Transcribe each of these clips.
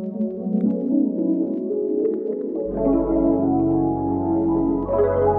thank you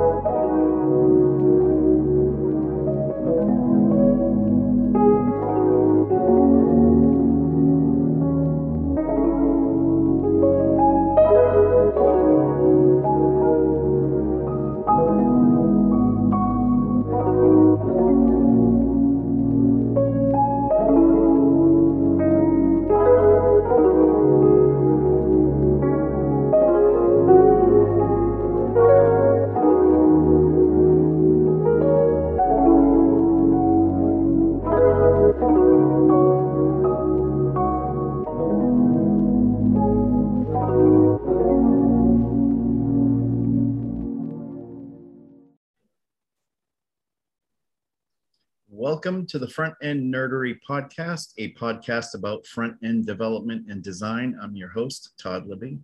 Welcome to the Front End Nerdery Podcast, a podcast about front end development and design. I'm your host, Todd Libby.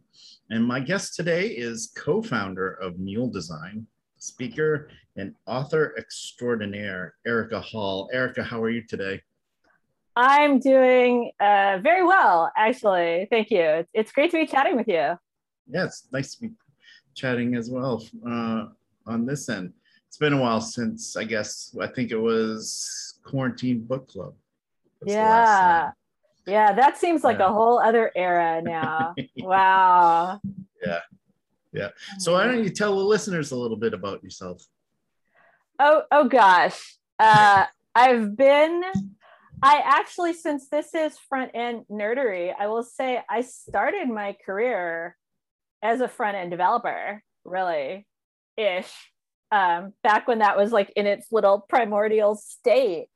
And my guest today is co founder of Mule Design, speaker, and author extraordinaire, Erika Hall. Erika, how are you today? I'm doing uh, very well, actually. Thank you. It's, it's great to be chatting with you. Yeah, it's nice to be chatting as well uh, on this end. It's been a while since I guess I think it was quarantine book club. That's yeah. Yeah, that seems like yeah. a whole other era now. wow. Yeah. Yeah. So why don't you tell the listeners a little bit about yourself? Oh, oh gosh. Uh, I've been I actually, since this is front end nerdery, I will say I started my career as a front end developer, really ish, um, back when that was like in its little primordial state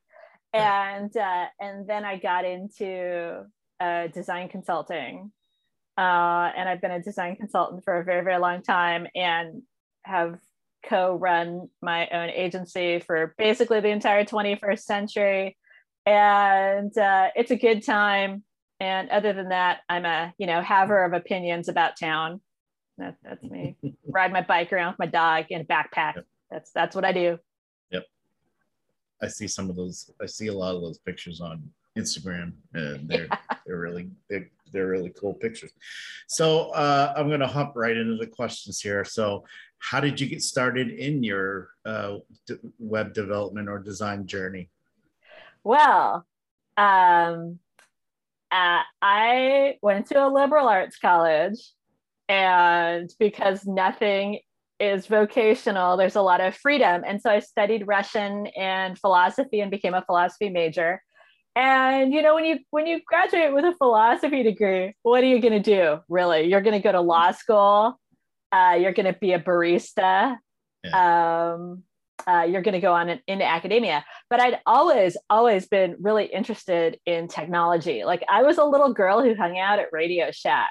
and uh, and then I got into uh, design consulting, uh, and I've been a design consultant for a very very long time, and have co-run my own agency for basically the entire 21st century, and uh, it's a good time. And other than that, I'm a you know haver of opinions about town. That, that's me. Ride my bike around with my dog in a backpack. That's that's what I do. I see some of those. I see a lot of those pictures on Instagram, and they're yeah. they're really they're, they're really cool pictures. So uh, I'm going to hop right into the questions here. So, how did you get started in your uh, d- web development or design journey? Well, um, uh, I went to a liberal arts college, and because nothing is vocational, there's a lot of freedom. And so I studied Russian and philosophy and became a philosophy major. And you know, when you when you graduate with a philosophy degree, what are you going to do? Really, you're going to go to law school. Uh, you're going to be a barista. Yeah. Um, uh, you're going to go on in, into academia. But I'd always, always been really interested in technology. Like I was a little girl who hung out at Radio Shack,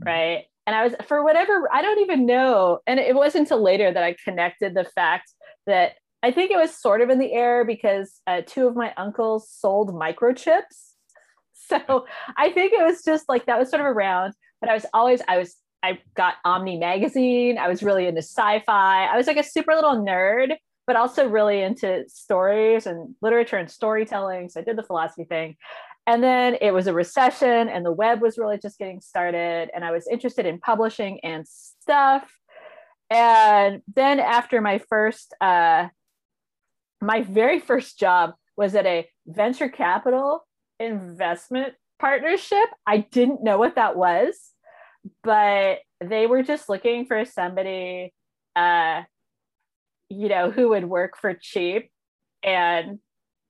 mm-hmm. right? And I was for whatever I don't even know. And it wasn't until later that I connected the fact that I think it was sort of in the air because uh, two of my uncles sold microchips. So I think it was just like that was sort of around. But I was always I was I got Omni magazine. I was really into sci-fi. I was like a super little nerd, but also really into stories and literature and storytelling. So I did the philosophy thing. And then it was a recession and the web was really just getting started. And I was interested in publishing and stuff. And then after my first, uh, my very first job was at a venture capital investment partnership. I didn't know what that was, but they were just looking for somebody, uh, you know, who would work for cheap and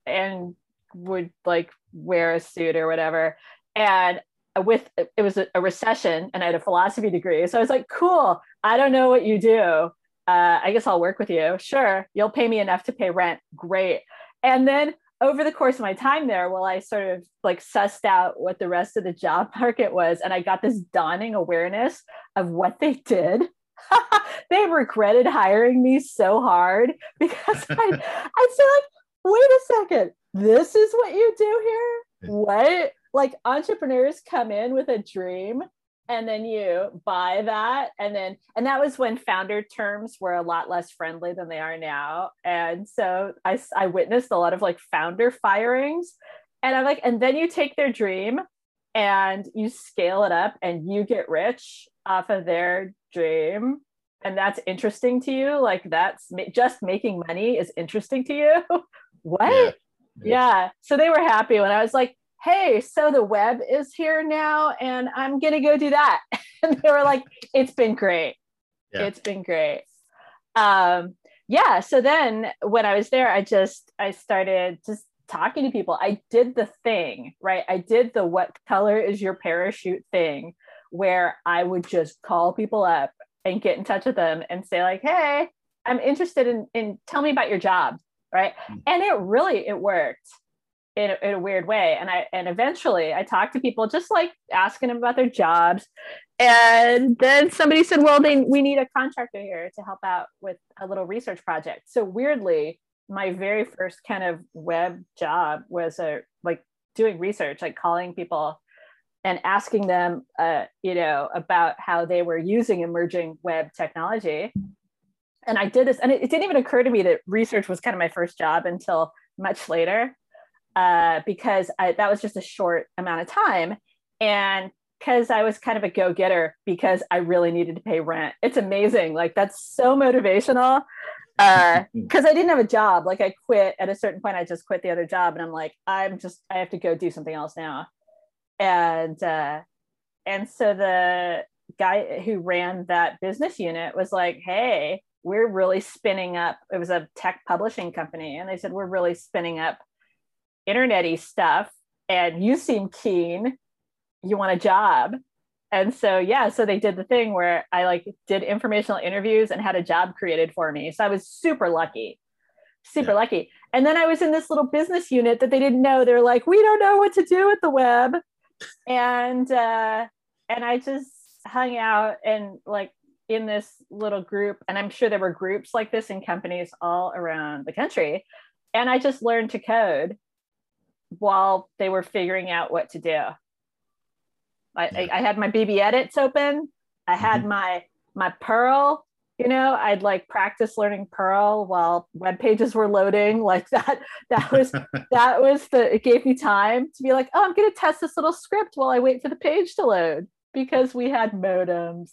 and would like wear a suit or whatever. And with it was a, recession and I had a philosophy degree. So I was like, cool, I don't know what you do. Uh, I guess I'll work with you. Sure, you'll pay me enough to pay rent. Great. And then over the course of my time there, well, I sort of like sussed out what the rest of the job market was. And I got this dawning awareness of what they did. they regretted hiring me so hard because I, I'd say like, wait a second, this is what you do here? What? Like entrepreneurs come in with a dream and then you buy that and then and that was when founder terms were a lot less friendly than they are now and so i i witnessed a lot of like founder firings and i'm like and then you take their dream and you scale it up and you get rich off of their dream and that's interesting to you like that's just making money is interesting to you what yeah. Yeah. So they were happy when i was like hey so the web is here now and i'm gonna go do that. And they were like it's been great. Yeah. it's been great. Um yeah so then when i was there i just i started just talking to people. I did the thing right? I did the what color is your parachute thing where i would just call people up and get in touch with them and say like hey i'm interested in in tell me about your job right mm-hmm. and it really it worked in a, in a weird way and i and eventually i talked to people just like asking them about their jobs and then somebody said well they we need a contractor here to help out with a little research project so weirdly my very first kind of web job was a like doing research like calling people and asking them, uh, you know, about how they were using emerging web technology. And I did this, and it, it, didn't even occur to me that research was kind of my first job until much later, uh, because I, that was just a short amount of time. And because I was kind of a go getter, because I really needed to pay rent. It's amazing. Like, that's so motivational. Because uh, I didn't have a job. Like, I quit at a certain point, I just quit the other job. And I'm like, I'm just, I have to go do something else now and uh, and so the guy who ran that business unit was like, "Hey, we're really spinning up." It was a tech publishing company, and they said, "We're really spinning up internety stuff, and you seem keen. You want a job?" And so yeah, so they did the thing where I like did informational interviews and had a job created for me. So I was super lucky super yeah. lucky. And then I was in this little business unit that they didn't know. They're like, we don't know what to do with the web and uh, and I just hung out and like in this little group, and I'm sure there were groups like this in companies all around the country, and I just learned to code while they were figuring out what to do. I, I, I had my BBEdits open. I had mm-hmm. my my Perl you know i'd like practice learning perl while web pages were loading like that that was that was the it gave me time to be like oh i'm going to test this little script while i wait for the page to load because we had modems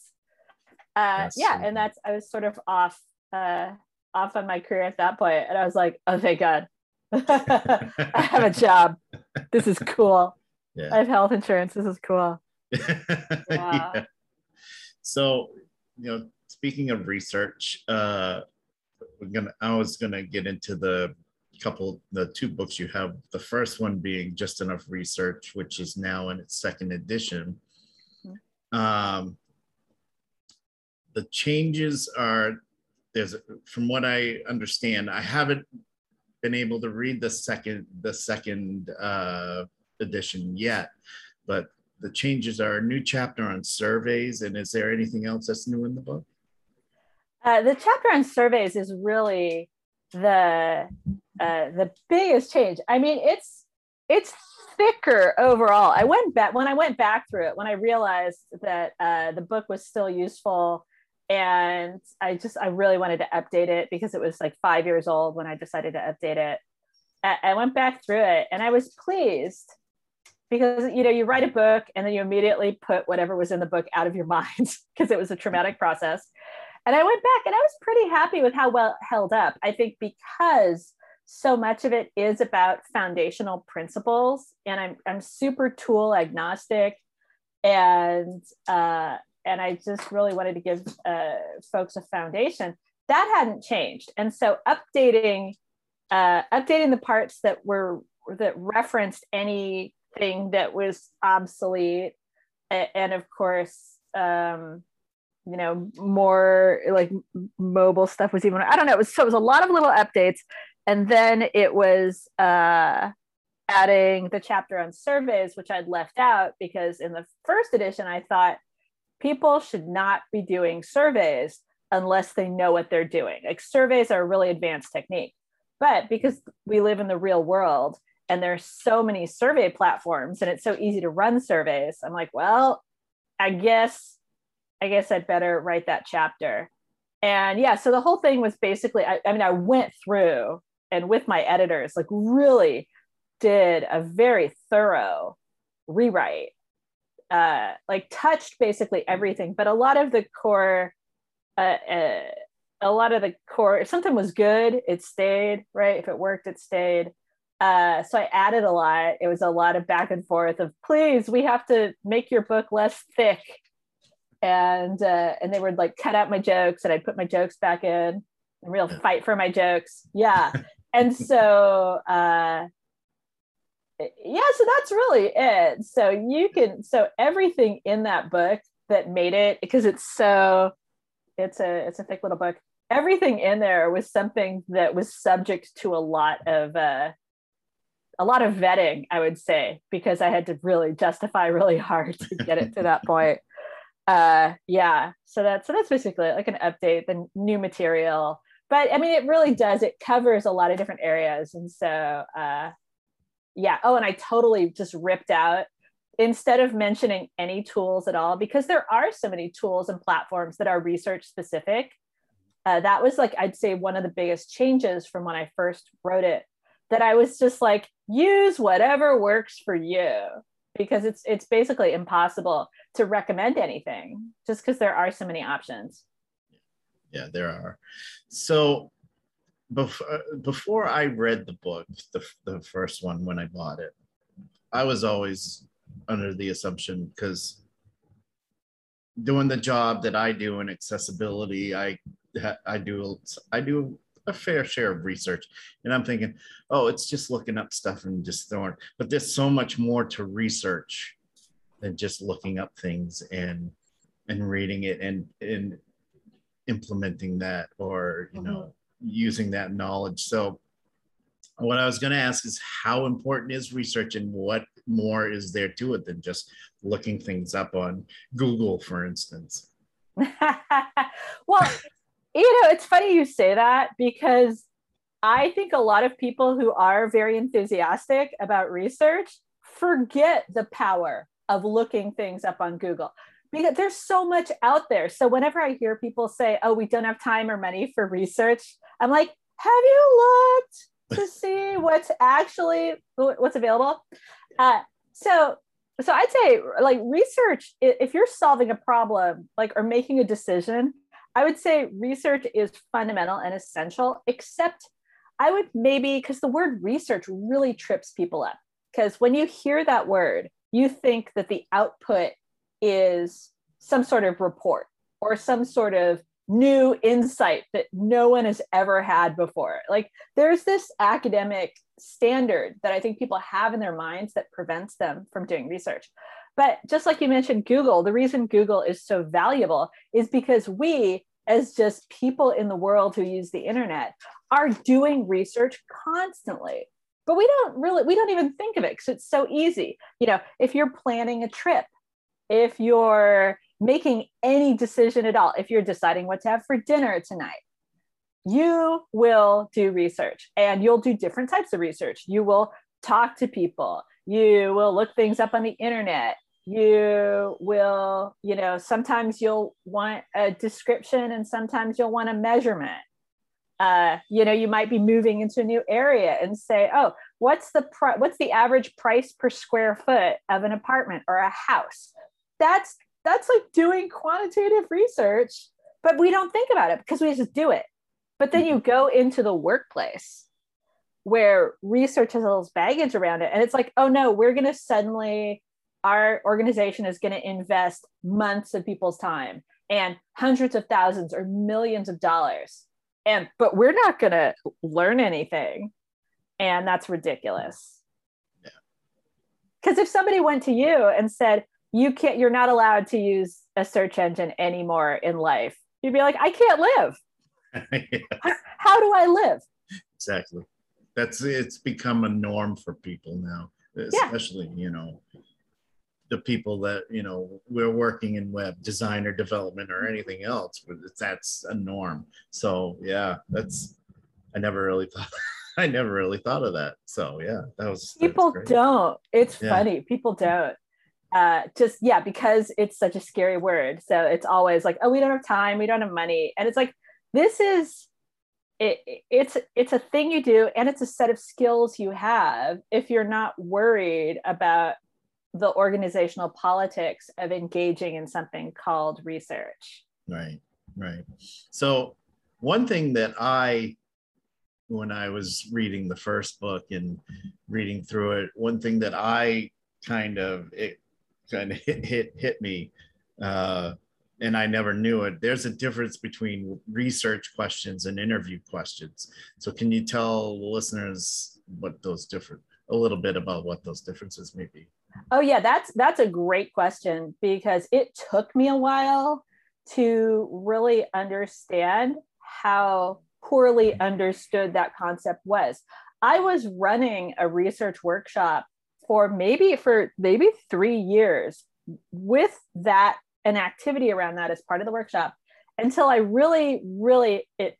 uh, yeah and that's i was sort of off uh, off on my career at that point and i was like oh thank god i have a job this is cool yeah. i have health insurance this is cool yeah. yeah. so you know speaking of research, uh, we're gonna. I was gonna get into the couple, the two books you have. The first one being Just Enough Research, which is now in its second edition. Um, the changes are there's from what I understand. I haven't been able to read the second the second uh, edition yet, but the changes are a new chapter on surveys. And is there anything else that's new in the book? Uh, the chapter on surveys is really the uh, the biggest change. I mean, it's it's thicker overall. I went back when I went back through it when I realized that uh, the book was still useful, and I just I really wanted to update it because it was like five years old when I decided to update it. I, went back through it and I was pleased because you know you write a book and then you immediately put whatever was in the book out of your mind because it was a traumatic process and I went back and I was pretty happy with how well held up. I think because so much of it is about foundational principles, and I'm I'm super tool agnostic, and uh, and I just really wanted to give uh, folks a foundation that hadn't changed, and so updating uh, updating the parts that were that referenced anything that was obsolete, and, of course. Um, you know more like mobile stuff was even i don't know it was so it was a lot of little updates and then it was uh adding the chapter on surveys which i'd left out because in the first edition i thought people should not be doing surveys unless they know what they're doing like surveys are a really advanced technique but because we live in the real world and there's so many survey platforms and it's so easy to run surveys i'm like well i guess I guess I'd better write that chapter. And yeah, so the whole thing was basically, I, I mean, I went through and with my editors, like really did a very thorough rewrite uh, like touched basically everything, but a lot of the core, uh, uh, a lot of the core, if something was good, it stayed, right? If it worked, it stayed. Uh, so I added a lot. It was a lot of back and forth of, please, we have to make your book less thick. And uh, and they would like cut out my jokes, and I'd put my jokes back in. A real fight for my jokes, yeah. and so uh, yeah so that's really it. So you can so everything in that book that made it because it's so it's a it's a thick little book. Everything in there was something that was subject to a lot of uh a lot of vetting i would say because i had to really justify really hard to get it to that point. Uh yeah so that's so that's basically like an update the new material. But i mean it really does it covers a lot of different areas and so uh yeah. Oh and i totally just ripped out instead of mentioning any tools at all because there are so many tools and platforms that are research specific. Uh, that was like i'd say one of the biggest changes from when i first wrote it that i was just like use whatever works for you because it's it's basically impossible to recommend anything just because there are so many options. Yeah there are. So before uh, before I read the book, the the first one when I bought it, I was always under the assumption because doing the job that I do in accessibility, I I do I do a fair share of research, and I'm thinking, oh, it's just looking up stuff and just throwing. But there's so much more to research than just looking up things and and reading it and and implementing that or you know using that knowledge. So, what I was going to ask is how important is research and what more is there to it than just looking things up on Google, for instance? well, you know, it's funny you say that because I think a lot of people who are very enthusiastic about research forget the power of looking things up on Google because there's so much out there. So whenever I hear people say, "Oh, we don't have time or money for research," I'm like, "Have you looked to see what's actually what's available?" Uh, so, so I'd say like research. If you're solving a problem, like or making a decision, I would say research is fundamental and essential. Except, I would maybe because the word research really trips people up because when you hear that word, you think that the output is some sort of report or some sort of new insight that no one has ever had before. Like there's this academic standard that I think people have in their minds that prevents them from doing research. But just like you mentioned, Google, the reason Google is so valuable is because we, as just people in the world who use the internet, are doing research constantly. But we don't really, we don't even think of it because it's so easy. You know, if you're planning a trip, if you're making any decision at all, if you're deciding what to have for dinner tonight, you will do research and you'll do different types of research. You will talk to people, you will look things up on the internet. You will, you know, sometimes you'll want a description and sometimes you'll want a measurement. Uh, you know, you might be moving into a new area and say, oh, what's the pr- what's the average price per square foot of an apartment or a house? That's that's like doing quantitative research but we don't think about it because we just do it. But then you mm-hmm. go into the workplace where research has all this baggage around it and it's like oh no we're going to suddenly our organization is going to invest months of people's time and hundreds of thousands or millions of dollars and but we're not going to learn anything and that's ridiculous. Because if somebody went to you and said you can't you're not allowed to use a search engine anymore in life. You'd be like i can't live. Yeah. how, how, do i live? Exactly. That's it's become a norm for people now especially yeah. you know the people that you know we're working in web design or development or anything else but that's a norm. So yeah that's i never really thought i never really thought of that. So yeah that was people don't. It's yeah. funny. People don't uh, just yeah because it's such a scary word so it's always like oh we don't have time we don't have money and it's like this is it, it's it's a thing you do and it's a set of skills you have if you're not worried about the organizational politics of engaging in something called research. Right, right. So, one thing that I, when I was reading the first book and reading through it, one thing that I kind of it kind of hit hit hit me, uh, and I never knew it. There's a difference between research questions and interview questions. So, can you tell listeners what those different a little bit about what those differences may be? Oh yeah, that's that's a great question because it took me a while to really understand how poorly understood that concept was. I was running a research workshop for maybe for maybe 3 years with that an activity around that as part of the workshop until I really really it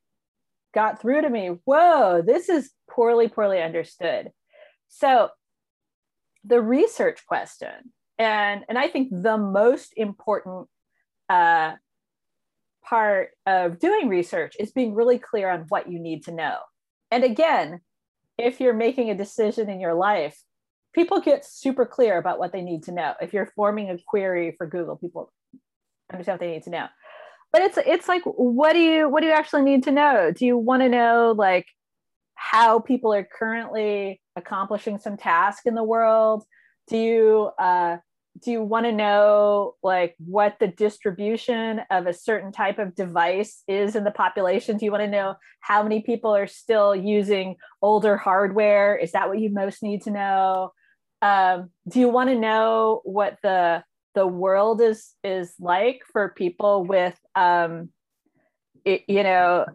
got through to me, whoa, this is poorly poorly understood. So the research question and and i think the most important uh, part of doing research is being really clear on what you need to know and again if you're making a decision in your life people get super clear about what they need to know if you're forming a query for google people understand what they need to know but it's it's like what do you what do you actually need to know do you want to know like how people are currently accomplishing some task in the world? Do you uh, do you want to know like what the distribution of a certain type of device is in the population? Do you want to know how many people are still using older hardware? Is that what you most need to know? Um, do you want to know what the the world is is like for people with um, you know,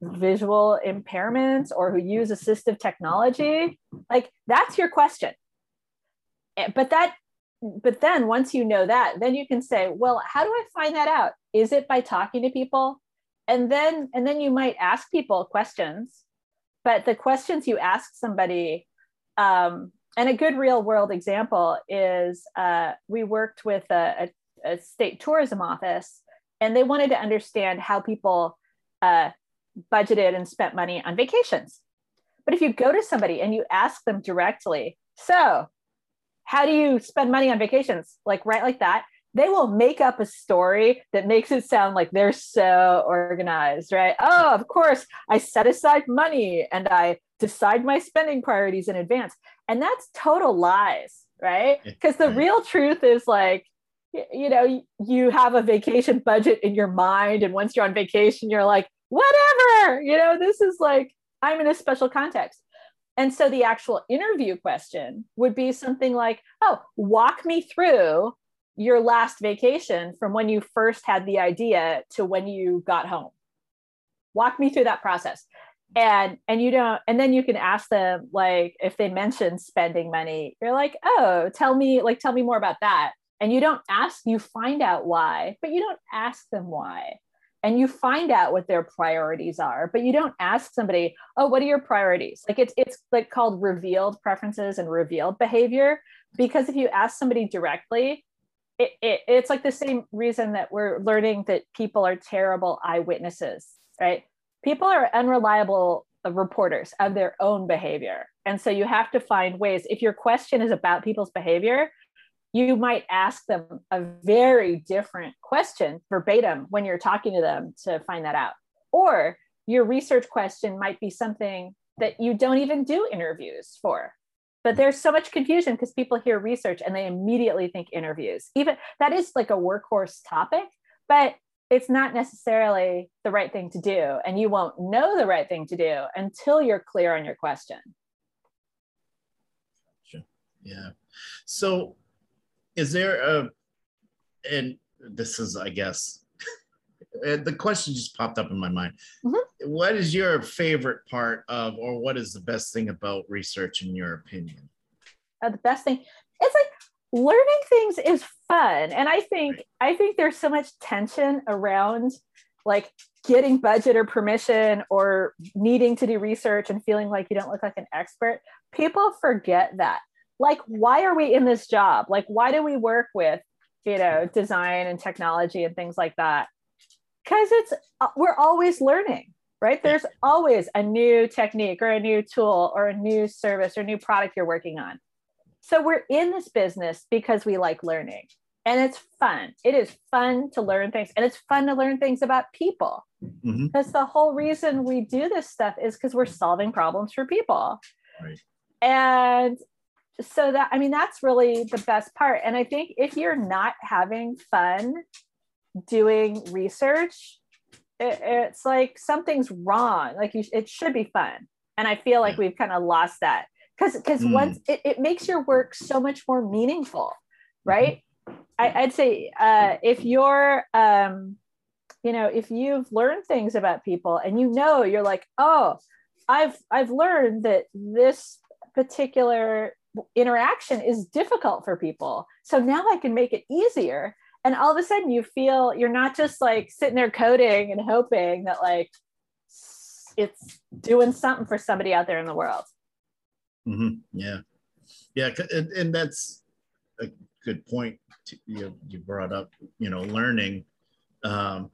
visual impairments or who use assistive technology, like that's your question. Eh, but that, but then once you know that, then you can say, well, how do I find that out? Is it by talking to people? And then, and then you might ask people questions, but the questions you ask somebody, um, and a good real world example is uh, we worked with a, a, a state tourism office and they wanted to understand how people uh, budgeted and spent money on vacations. But if you go to somebody and you ask them directly, so how do you spend money on vacations? Like right like that, they will make up a story that makes it sound like they're so organized, right? Oh, of course, I set aside money and I decide my spending priorities in advance. And that's total lies, right? Because the real truth is like you know you have a vacation budget in your mind and once you're on vacation you're like whatever! You know this is like i'm in a special context. And so the actual interview question would be something like oh walk me through your last vacation from when you first had the idea to when you got home. Walk me through that process and and you don't and then you can ask them like if they mention spending money you're like oh tell me like tell me more about that. And you don't ask you find out why but you don't ask them why. And you find out what their priorities are but you don't ask somebody oh what are your priorities? Like it's it's like called revealed preferences and revealed behavior because if you ask somebody directly it, it, it's like the same reason that we're learning that people are terrible eyewitnesses right people are unreliable reporters of their own behavior and so you have to find ways if your question is about people's behavior you might ask them a very different question verbatim when you're talking to them to find that out. Or your research question might be something that you don't even do interviews for. But there's so much confusion because people hear research and they immediately think interviews. Even that is like a workhorse topic, but it's not necessarily the right thing to do. And you won't know the right thing to do until you're clear on your question. Sure. Yeah. So is there a and this is i guess the question just popped up in my mind mm-hmm. what is your favorite part of or what is the best thing about research in your opinion uh, the best thing it's like learning things is fun. And i think i think there's so much tension around like getting budget or permission or needing to do research and feeling like you don't look like an expert. People forget that. Like why are we in this job? Like why do we work with you know design and technology and things like that? Because it's uh, we're always learning right. There's always a new technique or a new tool or a new service or new product you're working on so we're in this business because we like learning and it's fun. It is fun to learn things and it's fun to learn things about people. Mm-hmm. Because the whole reason we do this stuff is because we're solving problems for people. Right. And so that, I mean, that's really the best part. And I think if you're not having fun doing research, it, it's like something's wrong. Like you, it should be fun. And I feel like yeah. we've kind of lost that because because mm. once it, it makes your work so much more meaningful, right? Mm-hmm. I, would say uh, if you're um, you know if you've learned things about people and you know you're like oh I've I've learned that this particular interaction is difficult for people. So now I can make it easier. And all of a sudden you feel you're not just like sitting there coding and hoping that like it's doing something for somebody out there in the world. Mm-hmm. Yeah. Yeah. And, and, that's a good point to, you, you brought up, you know, learning. Um,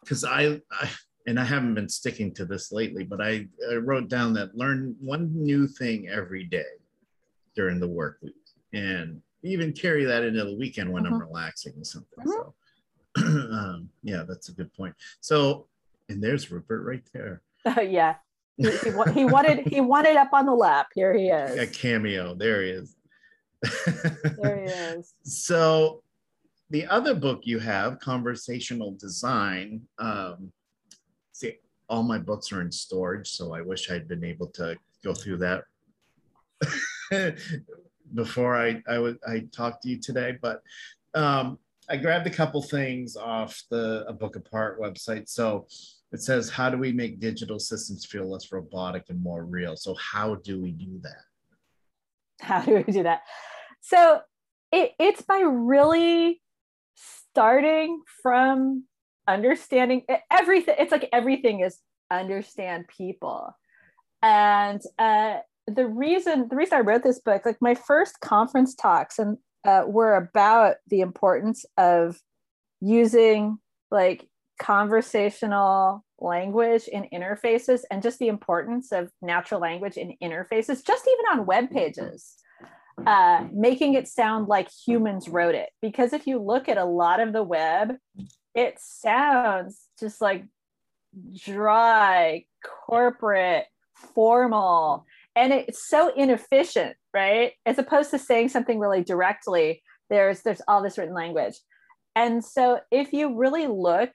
because I, I and I haven't been sticking to this lately, but I, I wrote down that learn one new thing every day during the work week and even carry that into the weekend when I'm mm-hmm. relaxing or something. Mm-hmm. So, um, yeah, that's a good point. So, and there's Rupert right there. Yeah. He, he, he wanted he wanted up on the lap. Here he is. A cameo. There he is. there he is. So, the other book you have, Conversational Design, um, see, all my books are in storage, so I wish I'd been able to go through that before I I would I talked to you today. But um, I grabbed a couple things off the a book apart website. So it says, "How do we make digital systems feel less robotic and more real?" So how do we do that? How do we do that? So it, it's by really starting from understanding everything it's like everything is understand people and uh, the reason the reason i wrote this book like my first conference talks and uh, were about the importance of using like conversational language in interfaces and just the importance of natural language in interfaces just even on web pages uh, making it sound like humans wrote it because if you look at a lot of the web it sounds just like dry, corporate, formal, and it's so inefficient, right? As opposed to saying something really directly, there's there's all this written language. And so if you really look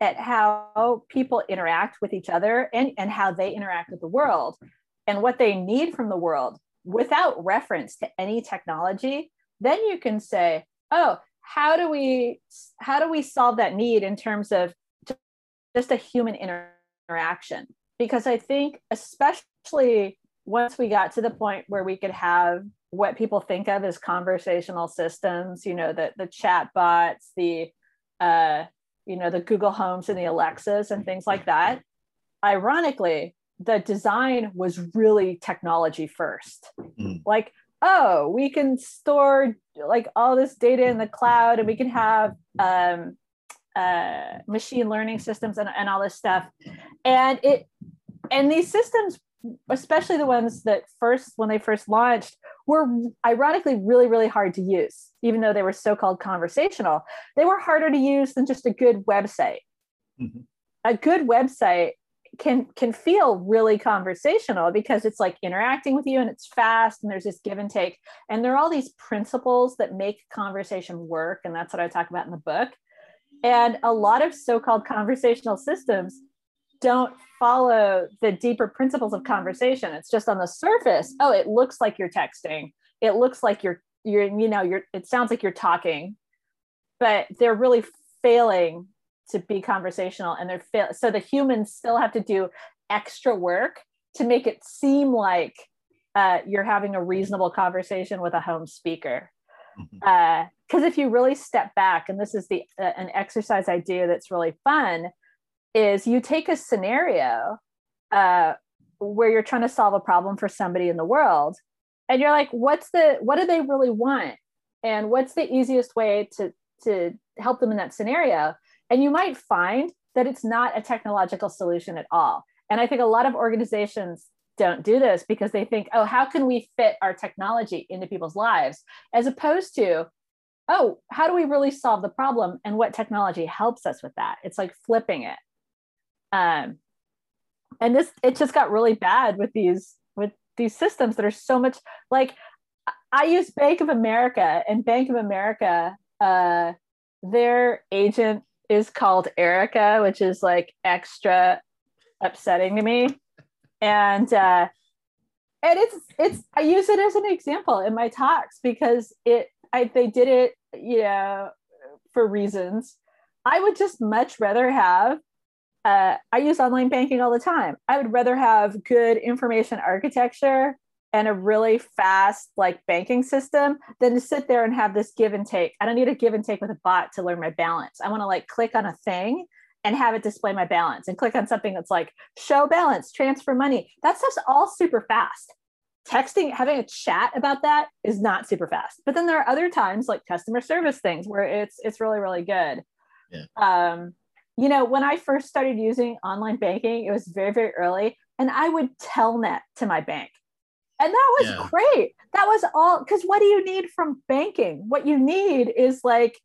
at how people interact with each other and, and how they interact with the world and what they need from the world without reference to any technology, then you can say, oh, how do we how do we solve that need in terms of just a human interaction? Because i think especially once we got to the point where we could have what people think of as conversational systems you know the the chat bots the uh you know the google homes and the alexas and things like that ironically the design was really technology first mm. like oh, we can store like all this data in the cloud and we can have um, uh, machine learning systems and, and all this stuff. And it and these systems, especially the ones that first when they first launched, were ironically really, really hard to use, even though they were so-called conversational. They were harder to use than just a good website. Mm-hmm. A good website can can feel really conversational because it's like interacting with you and it's fast and there's this give and take and there are all these principles that make conversation work and that's what i talk about in the book and a lot of so-called conversational systems don't follow the deeper principles of conversation. It's just on the surface oh it looks like you're texting. It looks like you're you're you know you're it sounds like you're talking but they're really failing to be conversational and they're fail- so the humans still have to do extra work to make it seem like uh, you're having a reasonable conversation with a home speaker. Because mm-hmm. uh, if you really step back and this is the uh, an exercise i do that's really fun is you take a scenario uh, where you're trying to solve a problem for somebody in the world and you're like what's the what do they really want and what's the easiest way to to help them in that scenario and you might find that it's not a technological solution at all. And I think a lot of organizations don't do this because they think, oh, how can we fit our technology into people's lives? As opposed to, oh, how do we really solve the problem and what technology helps us with that? It's like flipping it. Um, and this it just got really bad with these with these systems that are so much like I use Bank of America and Bank of America, uh, their agent is called Erica, which is like extra upsetting to me. And uh, and it's it's I use it as an example in my talks because it I they did it, you know, for reasons. I would just much rather have uh, I use online banking all the time. I would rather have good information architecture and a really fast like banking system than to sit there and have this give and take. I don't need a give and take with a bot to learn my balance. I want to like click on a thing and have it display my balance and click on something that's like show balance, transfer money. That stuff's all super fast. Texting, having a chat about that is not super fast. But then there are other times like customer service things where it's it's really really good. Yeah. Um, you know, when I first started using online banking, it was very very early, and I would telnet to my bank and that was yeah. great. That was all because what do you need from banking? What you need is like,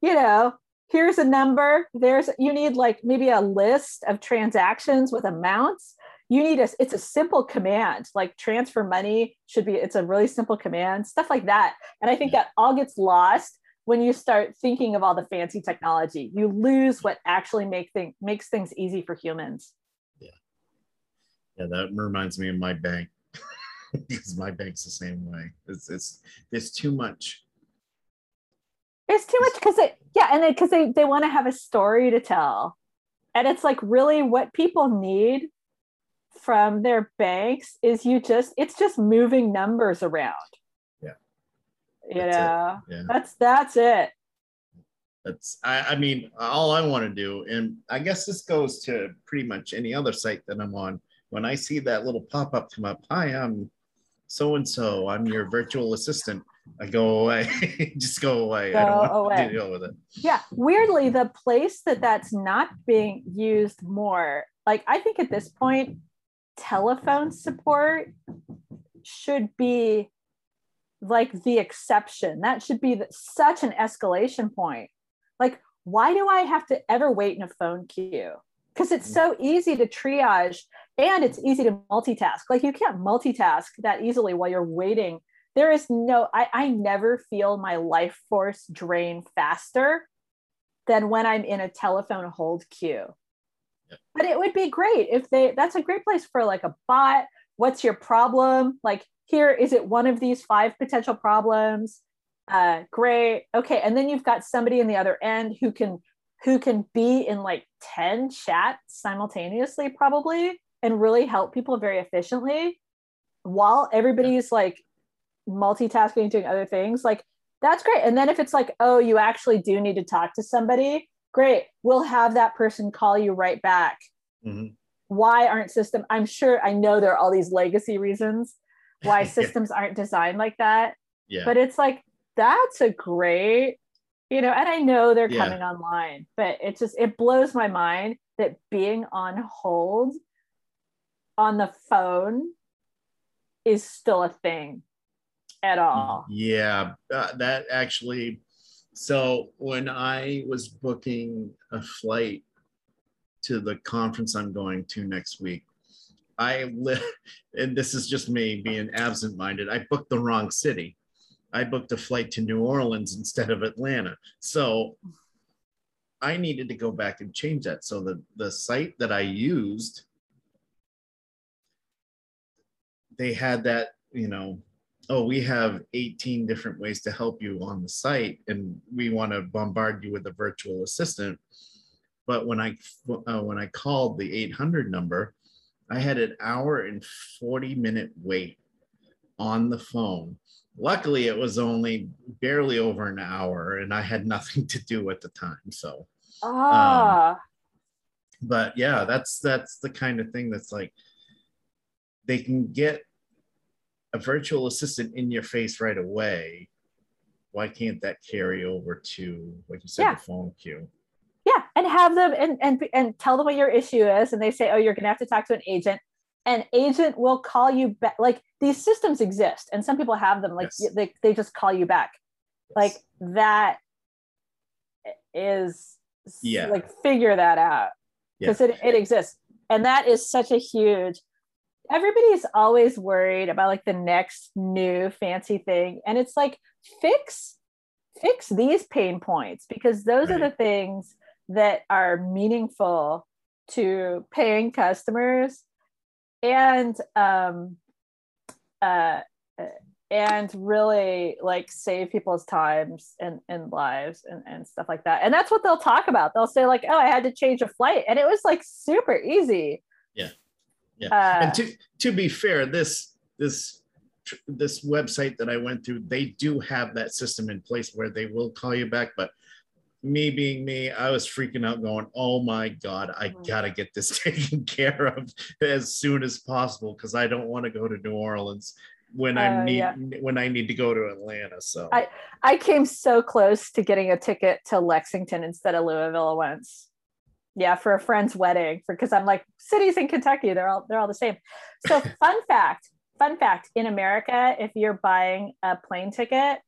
you know, here's a number. There's you need like maybe a list of transactions with amounts. You need a it's a simple command like transfer money should be it's a really simple command, stuff like that. And I think yeah. that all gets lost when you start thinking of all the fancy technology. You lose what actually make thing, makes things easy for humans. Yeah. Yeah, that reminds me of my bank because my bank's the same way. It's it's there's too much. It's too much because it yeah, and because they they want to have a story to tell, and it's like really what people need from their banks is you just it's just moving numbers around. Yeah. You that's know, yeah. that's that's it. That's I, I mean, all I want to do, and I guess this goes to pretty much any other site that I'm on. When I see that little pop-up come up, hi, I'm so and so, I'm your virtual assistant. I go away, just go away. Go I don't want away. to deal with it. Yeah, weirdly, the place that that's not being used more, like I think at this point, telephone support should be like the exception. That should be the, such an escalation point. Like, why do I have to ever wait in a phone queue? Because it's mm. so easy to triage and it's easy to multitask like you can't multitask that easily while you're waiting there is no I, I never feel my life force drain faster than when i'm in a telephone hold queue but it would be great if they that's a great place for like a bot what's your problem? Like here is it one of these five potential problems? Uh great. Okay and then you've got somebody in the other end who can who can be in like 10 chats simultaneously probably and really help people very efficiently while everybody's like multitasking doing other things. Like that's great. And then if it's like oh you actually do need to talk to somebody great. We'll have that person call you right back. Mm-hmm. Why aren't system i'm sure i know there are all these legacy reasons why systems aren't designed like that yeah. but it's like that's a great you know and i know they're yeah. coming online but it just it blows my mind that being on hold on the phone is still a thing at all. Yeah, uh, that actually. So when I was booking a flight to the conference I'm going to next week, I li- and this is just me being absent-minded. I booked the wrong city. I booked a flight to New Orleans instead of Atlanta. So I needed to go back and change that. So the the site that I used they had that, you know, oh, we have 18 different ways to help you on the site, and we want to bombard you with a virtual assistant. But when I uh, when I called the 800 number, I had an hour and 40 minute wait on the phone. Luckily, it was only barely over an hour, and I had nothing to do at the time. So, ah. Um, but yeah, that's that's the kind of thing that's like they can get a virtual assistant in your face right away, why can't that carry over to, like you said, yeah. the phone queue? Yeah, and have them and, and and tell them what your issue is, and they say, oh, you're gonna have to talk to an agent. an agent will call you back like these systems exist and some people have them like Yes. they, they just call you back like that is Yeah. like figure that out because it, it exists and that is such a huge everybody's always worried about like the next new fancy thing and it's like fix fix these pain points because those are the things that are meaningful to paying customers and um uh and really like save people's times and, and lives and, and stuff like that and that's what they'll talk about they'll say like oh i had to change a flight and it was like super easy Yeah. Yeah. uh, and to to be fair, this this this website that I went through, they do have that system in place where they will call you back. But me being me, I was freaking out, going, "Oh my god, I Mhm. gotta get this taken care of as soon as possible because I don't want to go to New Orleans when I Uh, need yeah. when I need to go to Atlanta." So I- I came so close to getting a ticket to Lexington instead of Louisville once. Yeah, for a friend's wedding, because I'm like cities in Kentucky, they're all they're all the same. So fun fact, fun fact, in America, if you're buying a plane ticket,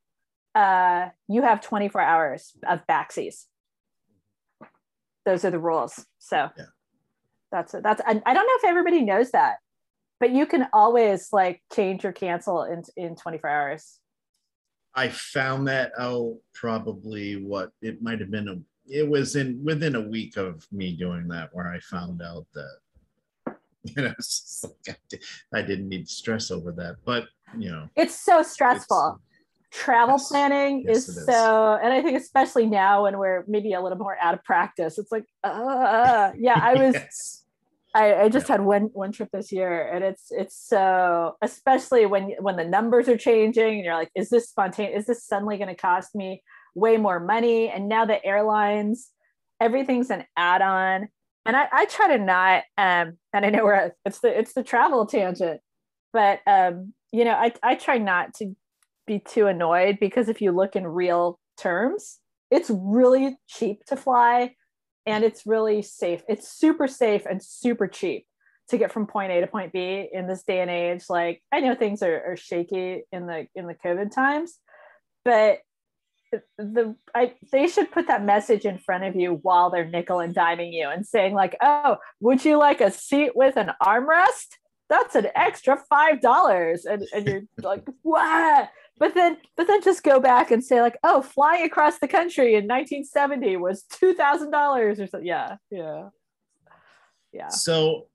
uh, you have 24 hours of backsies. Those are the rules. So Yeah. that's that's I, I don't know if everybody knows that, but you can always like change or cancel in in 24 hours. I found that out probably what it might have been a it was in within a week of me doing that where I found out that you know like I, did, I didn't need to stress over that but you know It's so stressful. Travel Yes. planning Yes, is so, and I think especially now when we're maybe a little more out of practice, it's like, uh, yeah, I was, Yes. I, I just had one one trip this year, and it's it's so, especially when when the numbers are changing, and you're like, is this spontaneous? Is this suddenly going to cost me way more money? And now the airlines, everything's an add-on, and I, I try to not, um, and I know we're it's the it's the travel tangent, but um, you know, I I try not to be too annoyed because if you look in real terms, it's really cheap to fly and it's really safe. It's super safe and super cheap to get from point A to point B in this day and age. Like I know things are, are shaky in the in the COVID times, but the I they should put that message in front of you while they're nickel and diming you and saying like, oh, would you like a seat with an armrest? That's an extra five dollars, and and you're like, what? But then, but then just go back and say like, oh, flying across the country in 1970 was two thousand dollars or something. Yeah, yeah, yeah. so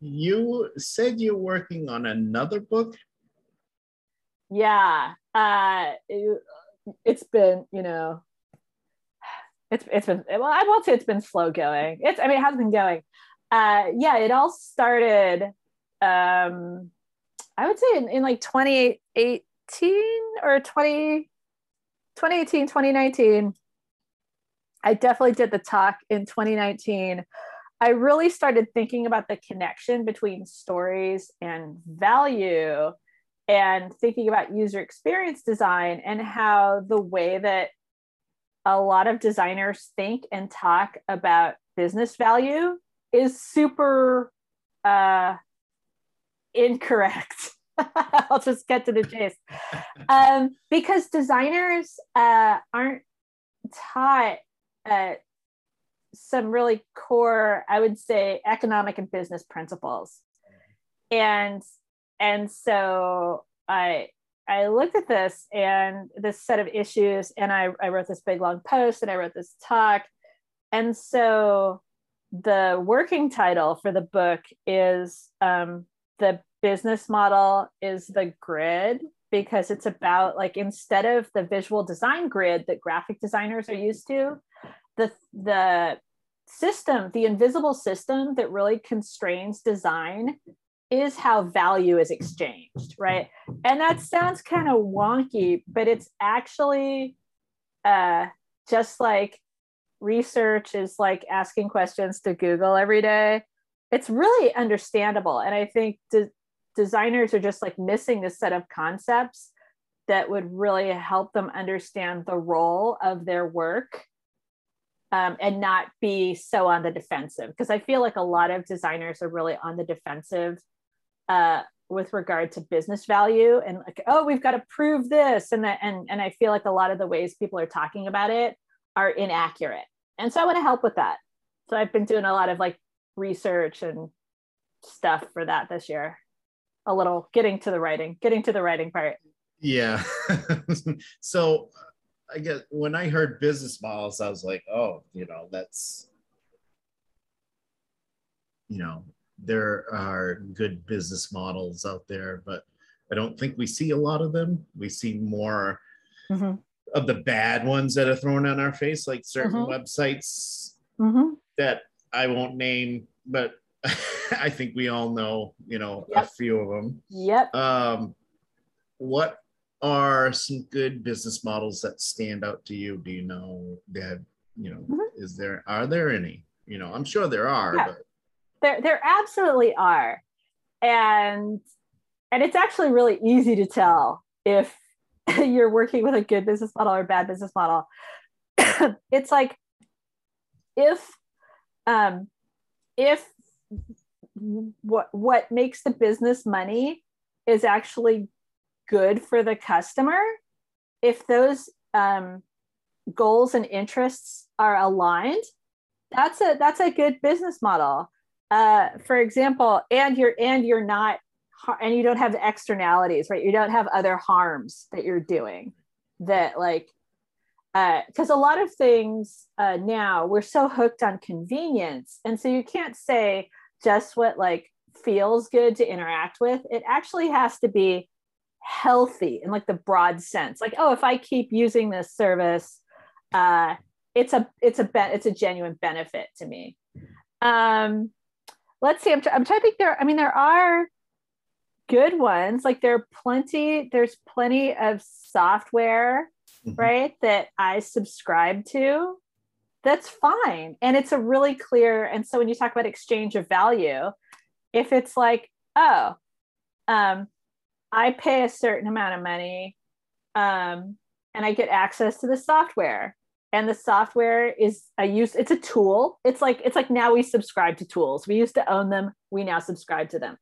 you said you're working on another book yeah uh it, has been you know it's it's been well i won't say it's been slow going it's i mean it has been going uh yeah it all started um i would say in, in like 2018 or 20 2018 2019 i definitely did the talk in 2019 i really started thinking about the connection between stories and value and thinking about user experience design and how the way that a lot of designers think and talk about business value is super uh, incorrect. I'll just get to the chase. Um, because designers uh, aren't taught uh, some really core, I would say, economic and business principles. And and so I I looked at this and this set of issues, and I, I wrote this big long post and I wrote this talk. And so the working title for the book is um, The Business Model is the Grid, because it's about like instead of the visual design grid that graphic designers are used to, the, the system, the invisible system that really constrains design is how value is exchanged, right? And that sounds kind of wonky, but it's actually uh, just like research is like asking questions to Google every day. It's really understandable. And I think de- designers are just like missing this set of concepts that would really help them understand the role of their work um, and not be so on the defensive. Because I feel like a lot of designers are really on the defensive uh, with regard to business value and like oh we've got to prove this and that and and i feel like a lot of the ways people are talking about it are inaccurate and so i want to help with that so i've been doing a lot of like research and stuff for that this year a little getting to the writing getting to the writing part yeah so i guess when i heard business models i was like oh you know that's you know there are good business models out there, but I don't think we see a lot of them. We see more mm-hmm. of the bad ones that are thrown on our face, like certain mm-hmm. websites mm-hmm. that I won't name, but I think we all know, you know, yep. a few of them. Yep. Um, what are some good business models that stand out to you? Do you know that, you know, mm-hmm. is there, are there any? You know, I'm sure there are, yeah. but there there absolutely are and and it's actually really easy to tell if you're working with a good business model or a bad business model it's like if um if what what makes the business money is actually good for the customer if those um, goals and interests are aligned that's a that's a good business model uh, for example, and you're and you're not and you don't have externalities, right? You don't have other harms that you're doing that like because uh, a lot of things uh, now we're so hooked on convenience and so you can't say just what like feels good to interact with it actually has to be healthy in like the broad sense like oh if i keep using this service uh, it's a it's a be- it's a genuine benefit to me um, let's see. I'm, try- I'm trying to think. There, I mean, there are good ones. Like there are plenty. There's plenty of software, mm-hmm. right, that I subscribe to. That's fine, and it's a really clear. And so when you talk about exchange of value, if it's like, oh, um, I pay a certain amount of money, um, and I get access to the software and the software is a use it's a tool it's like it's like now we subscribe to tools we used to own them we now subscribe to them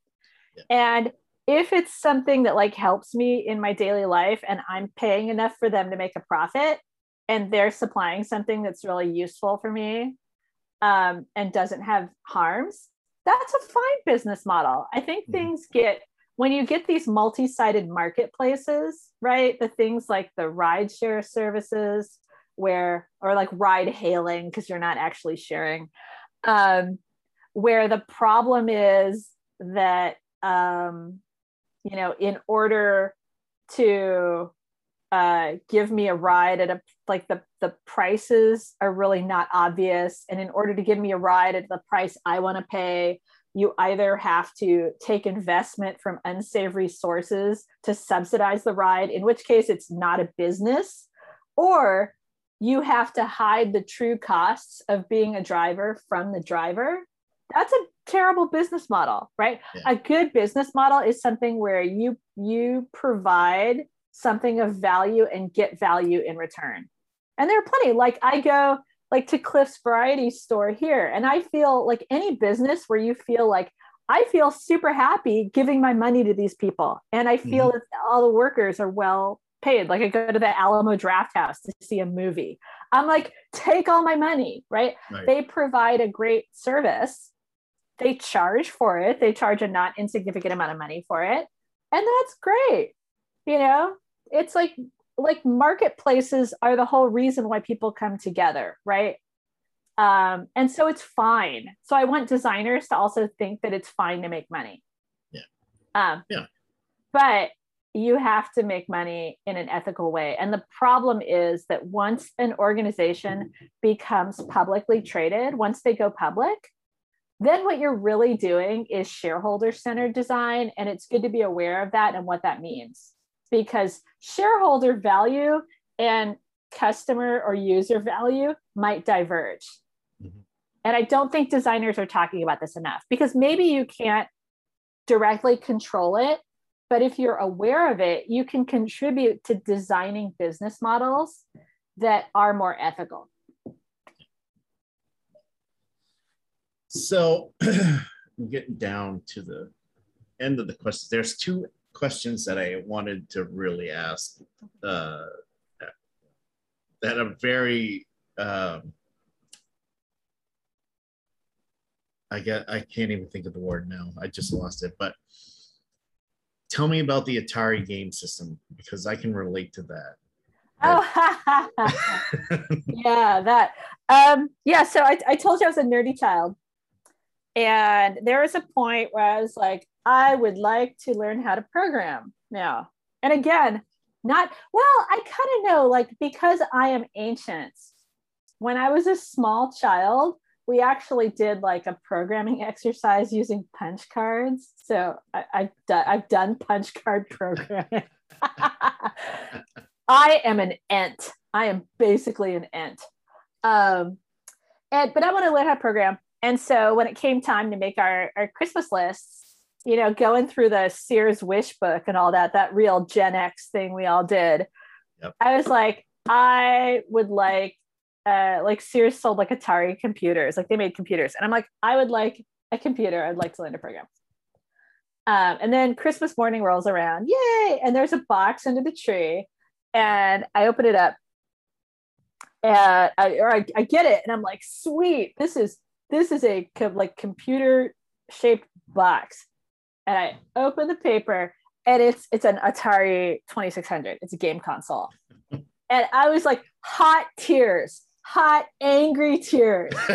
yeah. and if it's something that like helps me in my daily life and i'm paying enough for them to make a profit and they're supplying something that's really useful for me um, and doesn't have harms that's a fine business model i think mm-hmm. things get when you get these multi-sided marketplaces right the things like the rideshare services where or like ride hailing because you're not actually sharing um, where the problem is that um, you know in order to uh, give me a ride at a like the the prices are really not obvious. And in order to give me a ride at the price i want to pay you either have to take investment from unsavory sources to subsidize the ride in which case it's not a business or you have to hide the true costs of being a driver from the driver that's a terrible business model right yeah. a good business model is something where you you provide something of value and get value in return and there are plenty like i go like to cliff's variety store here and i feel like any business where you feel like i feel super happy giving my money to these people and i feel mm-hmm. that all the workers are well paid. Like I go to the Alamo Drafthouse to see a movie. I'm like, take all my money, right? right? They provide a great service. They charge for it. They charge a not insignificant amount of money for it. And that's great. You know, it's like like marketplaces are the whole reason why people come together, right? Um, and so it's fine. So I want designers to also think that it's fine to make money. Yeah. Um, yeah. But you have to make money in an ethical way. And the problem is that once an organization becomes publicly traded, once they go public, then what you're really doing is shareholder centered design. And it's good to be aware of that and what that means because shareholder value and customer or user value might diverge. Mm-hmm. And I don't think designers are talking about this enough because maybe you can't directly control it but if you're aware of it, you can contribute to designing business models that are more ethical. So I'm getting down to the end of the questions, there's two questions that I wanted to really ask uh, that are very. Um, I get. I can't even think of the word now. I just lost it. But tell me about the Atari game system because I can relate to that. Oh, yeah, that. Um, yeah, so I, I told you I was a nerdy child. And there was a point where I was like, I would like to learn how to program now. And again, not, well, I kind of know, like, because I am ancient, when I was a small child, we actually did like a programming exercise using punch cards. So I, have done, I've done punch card programming. I am an ent. I am basically an ent. Um, and but I want to learn how to program. And so when it came time to make our, our Christmas lists, you know, going through the Sears wish book and all that, that real Gen X thing we all did, yep. I was like, I would like, uh, like Sears sold like Atari computers, like they made computers. And I'm like, I would like a computer. I'd like to learn to program. Um, and then Christmas morning rolls around, yay! And there's a box under the tree and I open it up and I, or I, I get it and I'm like, sweet, this is this is a like computer shaped box. And I open the paper and it's it's an Atari 2600. It's a game console. and I was like hot tears, hot angry tears.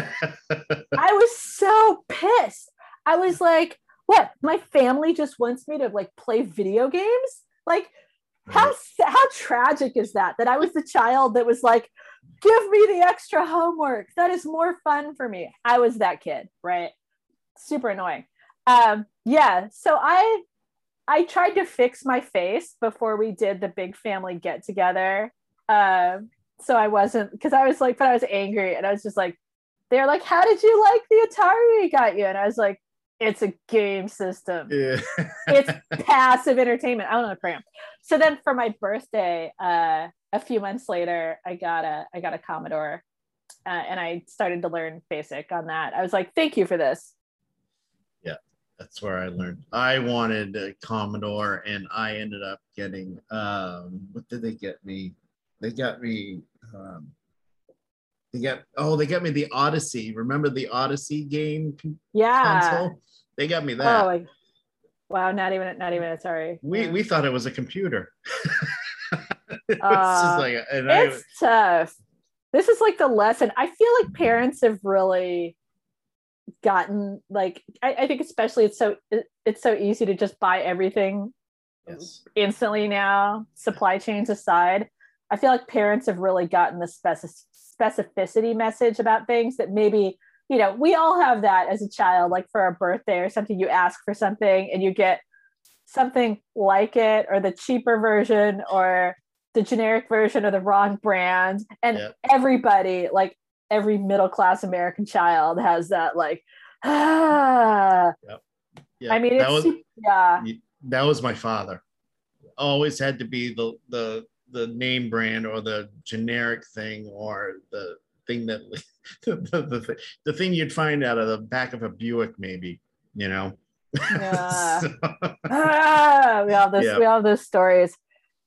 I was so pissed. I was like, what? My family just wants me to like play video games? Like how how tragic is that? That I was the child that was like, give me the extra homework. That is more fun for me. I was that kid, right? Super annoying. Um, yeah. So I I tried to fix my face before we did the big family get together. Um, so I wasn't because I was like, but I was angry and I was just like, they're like, how did you like the Atari we got you? And I was like, it's a game system. Yeah. it's passive entertainment. I don't know the program. So then for my birthday, uh, a few months later, I got a I got a Commodore, uh, and I started to learn BASIC on that. I was like, thank you for this. Yeah, that's where I learned. I wanted a Commodore, and I ended up getting um, what did they get me? They got me. Um, they got oh, they got me the Odyssey. Remember the Odyssey game? Yeah. Console? They got me that. Oh, like, wow! Not even, not even. Sorry. We yeah. we thought it was a computer. it uh, like, it's I, tough. This is like the lesson. I feel like parents have really gotten like I, I think especially it's so it, it's so easy to just buy everything yes. instantly now. Supply chains aside, I feel like parents have really gotten the specific specificity message about things that maybe you know we all have that as a child like for a birthday or something you ask for something and you get something like it or the cheaper version or the generic version or the wrong brand and yep. everybody like every middle class american child has that like ah yep. Yep. i mean that was, yeah that was my father always had to be the the the name brand or the generic thing or the thing that the, the, the, the thing you'd find out of the back of a Buick, maybe, you know. Yeah. so, ah, we all this yeah. we have those stories.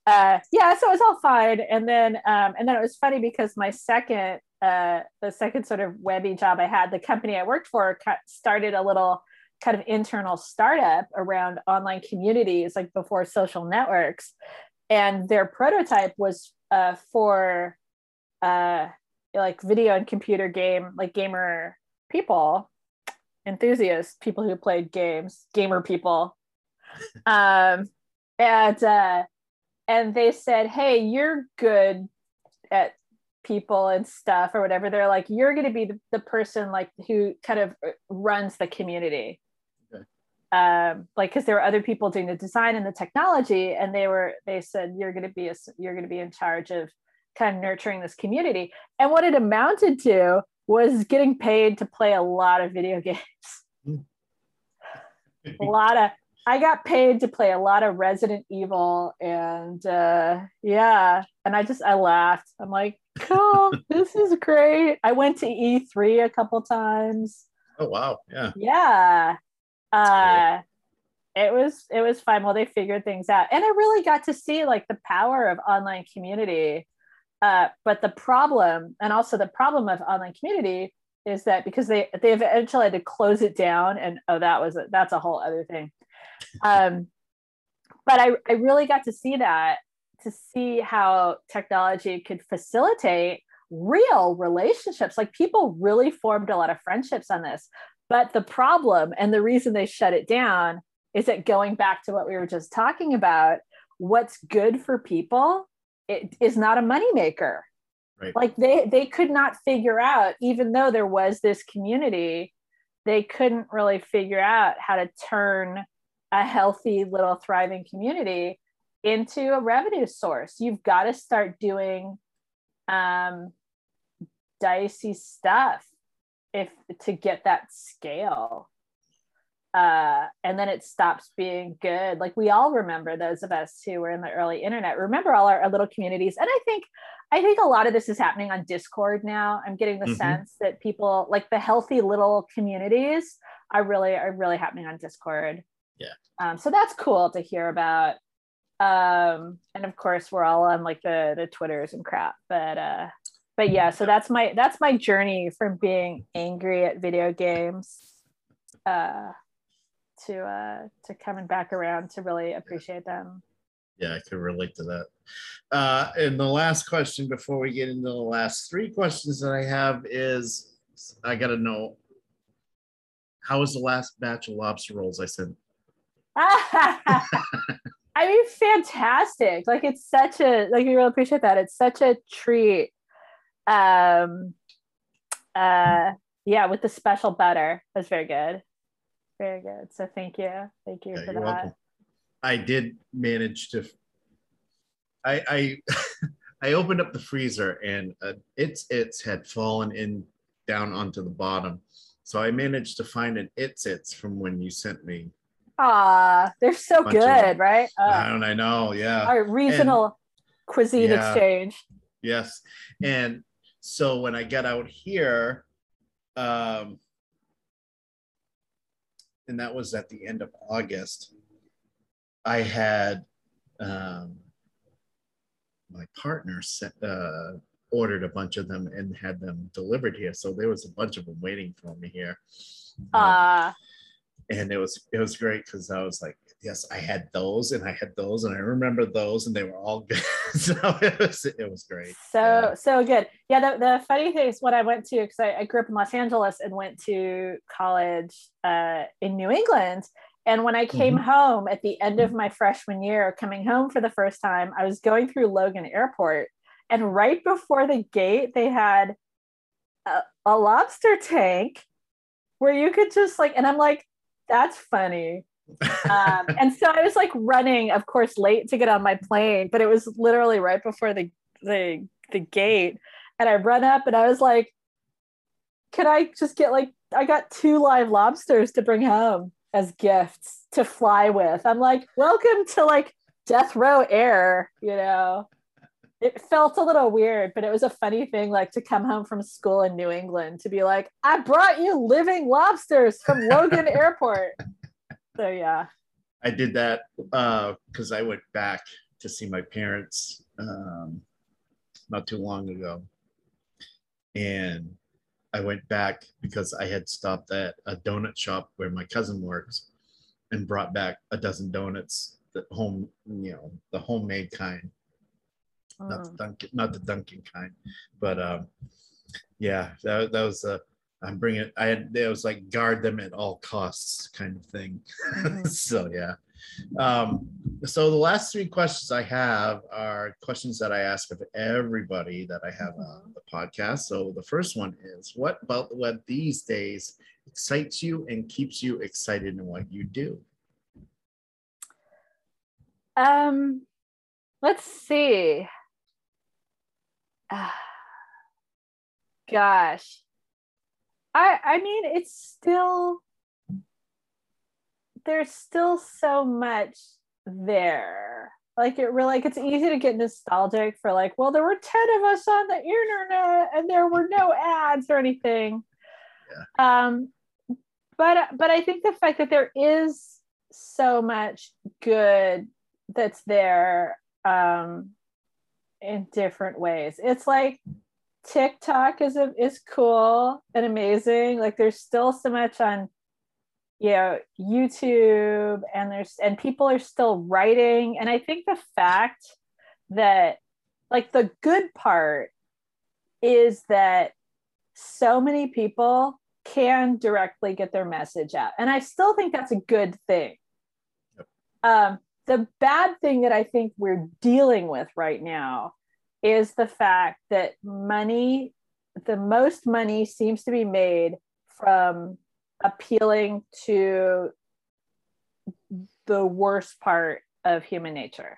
Uh, yeah, so it was all fine. And then um, and then it was funny because my second uh, the second sort of webby job I had, the company I worked for started a little kind of internal startup around online communities like before social networks and their prototype was uh, for uh, like video and computer game like gamer people enthusiasts people who played games gamer people. Um, and uh, and they said hey you're good at people and stuff or whatever. They're like you're going to be the, the person like who kind of runs the community um, like because there were other people doing the design and the technology and they were they said you're going to be a, you're going to be in charge of kind of nurturing this community. And what it amounted to was getting paid to play a lot of video games. A lot of i got paid to play a lot of resident evil and uh, yeah and i just i laughed. I'm like cool this is great. I went to e3 a couple times. Oh wow yeah. Yeah uh, it was it was fun. While they figured things out. And i really got to see like the power of online community. Uh, but the problem and also the problem of online community is that because they they eventually had to close it down and oh that was a, that's a whole other thing. Um, but I, I really got to see that to see how technology could facilitate real relationships. Like people really formed a lot of friendships on this but the problem and the reason they shut it down is that going back to what we were just talking about what's good for people it is not a moneymaker. Right. like they they could not figure out even though there was this community they couldn't really figure out how to turn a healthy little thriving community into a revenue source. You've got to start doing um, dicey stuff if to get that scale uh, and then it stops being good. Like we all remember those of us who were in the early internet. Remember all our, our little communities, and I think I think a lot of this is happening on Discord now. I'm getting the mm-hmm. sense that people like the healthy little communities are really are really happening on Discord. Yeah. Um, so that's cool to hear about. Um, and of course, we're all on like the the Twitters and crap, but uh, but yeah. So that's my that's my journey from being angry at video games. Uh, to uh to coming back around to really appreciate them yeah i can relate to that uh and the last question before we get into the last three questions that i have is i gotta know how was the last batch of lobster rolls i sent I mean, fantastic. Like it's such a like we really appreciate that. It's such a treat. Um uh yeah, with the special butter. That's very good. Very good. So thank you. Thank you yeah, for that. Welcome. I did manage to. I I I opened up the freezer and uh, its its had fallen in down onto the bottom, so I managed to find an its its from when you sent me. Ah, they're so good, right? Uh, I don't I know, yeah. Our regional and, cuisine yeah, exchange. Yes, and so when I get out here, um, and that was at the end of August, I had um, my partner set, uh, ordered a bunch of them and had them delivered here. So there was a bunch of them waiting for me here. Uh, and it was it was great because I was like, yes, I had those and I had those and I remember those and they were all good. so it was it was great. So yeah. so good. Yeah, the, the funny thing is what I went to because I, I, grew up in Los Angeles and went to college uh, in New England. And when I came mm-hmm. home at the end of my freshman year, coming home for the first time, I was going through Logan Airport. And right before the gate, they had a, a lobster tank where you could just like, and I'm like, that's funny um, and so I was like running, of course, late to get on my plane, but it was literally right before the the the gate, and I run up and I was like, "Can I just get like I got two live lobsters to bring home as gifts to fly with?" I'm like, "Welcome to like death row air," you know. It felt a little weird, but it was a funny thing, like to come home from school in New England to be like, "I brought you living lobsters from Logan Airport." So yeah. I did that because uh, I went back to see my parents um, not too long ago. And I went back because I had stopped at a donut shop where my cousin works and brought back a dozen donuts, the home, you know, the homemade kind. Not the oh. Dunkin', not the Dunkin' kind, but um, yeah, that, that was a I'm bringing. It, I had. It was like guard them at all costs, kind of thing. Mm-hmm. so yeah. Um, so the last three questions I have are questions that I ask of everybody that I have on the podcast. So the first one is, what about the web these days excites you and keeps you excited in what you do? Um, let's see. Uh, gosh I I mean it's still there's still so much there. Like it really like it's easy to get nostalgic for like, well, there were 10 of us on the internet and there were no ads or anything. Yeah. Um but but I think the fact that there is so much good that's there um, in different ways. It's like TikTok is a, is cool and amazing. Like there's still so much on you know YouTube and there's and people are still writing and I think the fact that like the good part is that so many people can directly get their message out and I still think that's a good thing. Yep. Um, the bad thing that I think we're dealing with right now is the fact that money, the most money seems to be made from appealing to the worst part of human nature.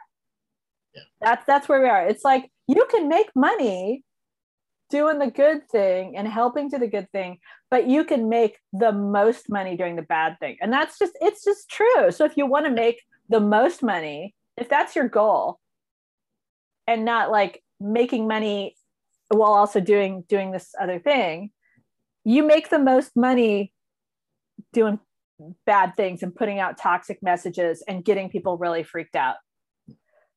Yeah. That's that's where we are. It's like you can make money doing the good thing and helping to the good thing, but you can make the most money doing the bad thing. And that's just it's just true. So if you want to make the most money, if that's your goal, and not like making money while also doing doing this other thing, you make the most money doing bad things and putting out toxic messages and getting people really freaked out.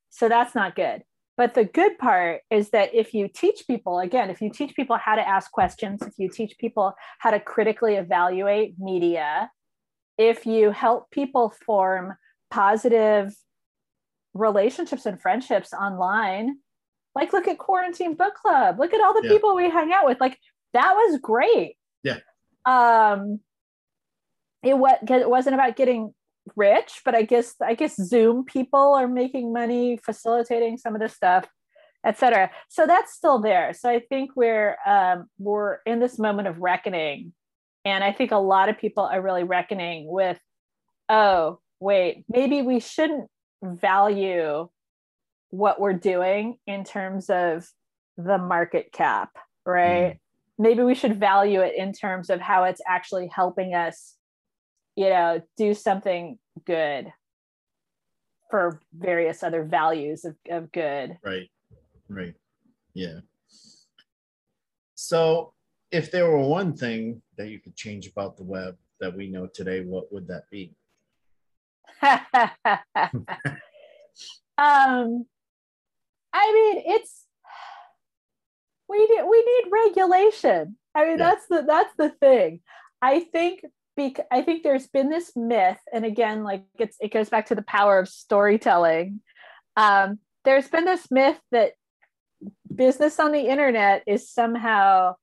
So that's not good. But the good part is that if you teach people, again, if you teach people how to ask questions, if you teach people how to critically evaluate media, if you help people form positive relationships and friendships online, like look at quarantine book club, look at all the yeah. people we hung out with. Like that was great. Yeah. Um, it what it wasn't about getting rich, but I guess I guess Zoom people are making money facilitating some of this stuff, etc. So that's still there. So I think we're um, we're in this moment of reckoning, and I think a lot of people are really reckoning with, oh wait, maybe we shouldn't value what we're doing in terms of the market cap, right? Mm. Maybe we should value it in terms of how it's actually helping us you know do something good for various other values of, of good right right yeah so if there were one thing that you could change about the web that we know today what would that be um i mean it's we need we need regulation i mean yeah. that's the that's the thing i think because I think there's been this myth, and again, like it's it goes back to the power of storytelling. Um, there's been this myth that business on the internet is somehow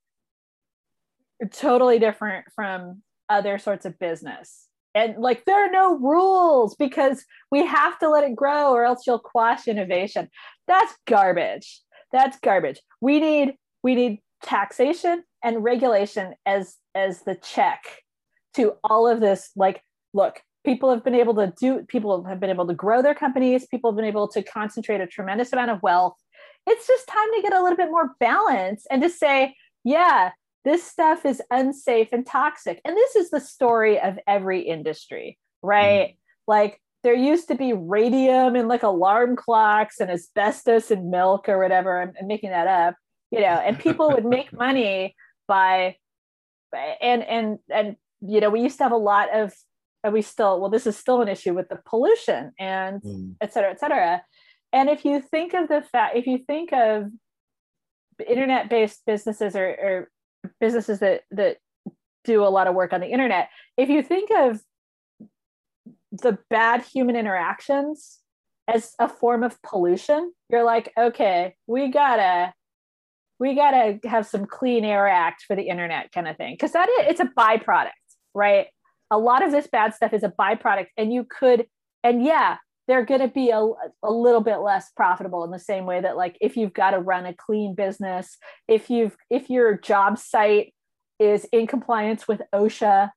totally different from other sorts of business. And like there are no rules because we have to let it grow or else you'll quash innovation. That's garbage. That's garbage. We need we need taxation and regulation as as the check to all of this like look people have been able to do people have been able to grow their companies people have been able to concentrate a tremendous amount of wealth it's just time to get a little bit more balance and to say yeah this stuff is unsafe and toxic and this is the story of every industry right mm. like there used to be radium in like alarm clocks and asbestos in milk or whatever I'm, I'm making that up you know and people would make money by and and and you know, we used to have a lot of, and we still, well, this is still an issue with the pollution and mm. et cetera, et cetera. And if you think of the fact, if you think of internet based businesses or, or businesses that, that do a lot of work on the internet, if you think of the bad human interactions as a form of pollution, you're like, okay, we gotta we gotta have some clean air act for the internet kind of thing because that is, it's a byproduct right? A lot of this bad stuff is a byproduct, and you could, and yeah, they're going to be a, a little bit less profitable in the same way that like if you've got to run a clean business if you've if your job site is in compliance with osha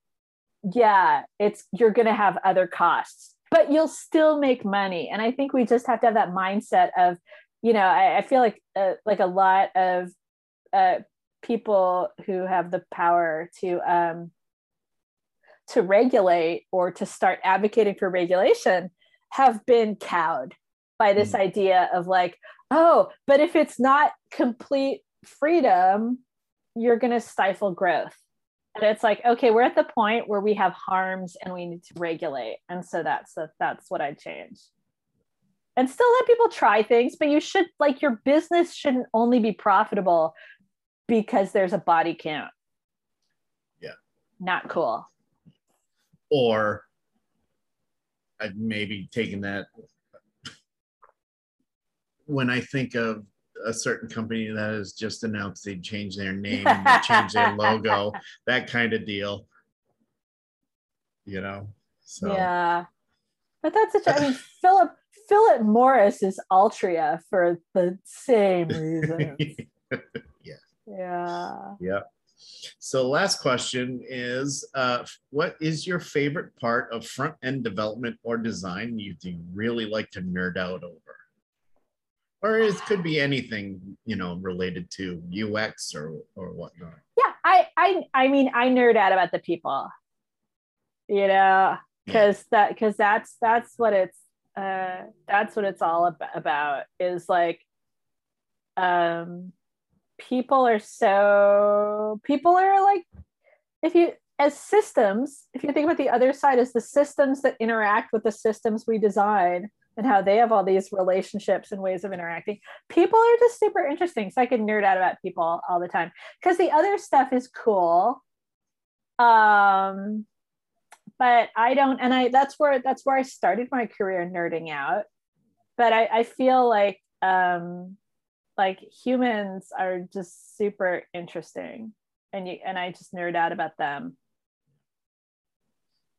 yeah it's you're going to have other costs. But you'll still make money. And i think we just have to have that mindset of you know i, I feel like uh, like a lot of uh, people who have the power to um, to regulate or to start advocating for regulation have been cowed by this mm. idea of like, oh, but if it's not complete freedom, you're going to stifle growth. and it's like okay we're at the point where we have harms and we need to regulate and so that's the, that's what i'd change and still let people try things but you should like your business shouldn't only be profitable because there's a body count Yeah. not cool or I've maybe taken that when I think of a certain company that has just announced they'd change their name and they change their logo, that kind of deal. You know? So yeah but that's a i mean philip philip morris is altria for the same reason yeah yeah. So last question is uh, what is your favorite part of front end development or design you do really like to nerd out over? Or it could be anything, you know, related to UX or or whatnot. yeah i i i mean i nerd out about the people you know because that because that's that's what it's uh that's what it's all about is like um people are so people are like if you as systems if you think about the other side as the systems that interact with the systems we design and how they have all these relationships and ways of interacting people are just super interesting. So i could nerd out about people all the time. Because the other stuff is cool. Um but i don't and i that's where that's where i started my career nerding out. But i i feel like um like humans are just super interesting and you and i just nerd out about them.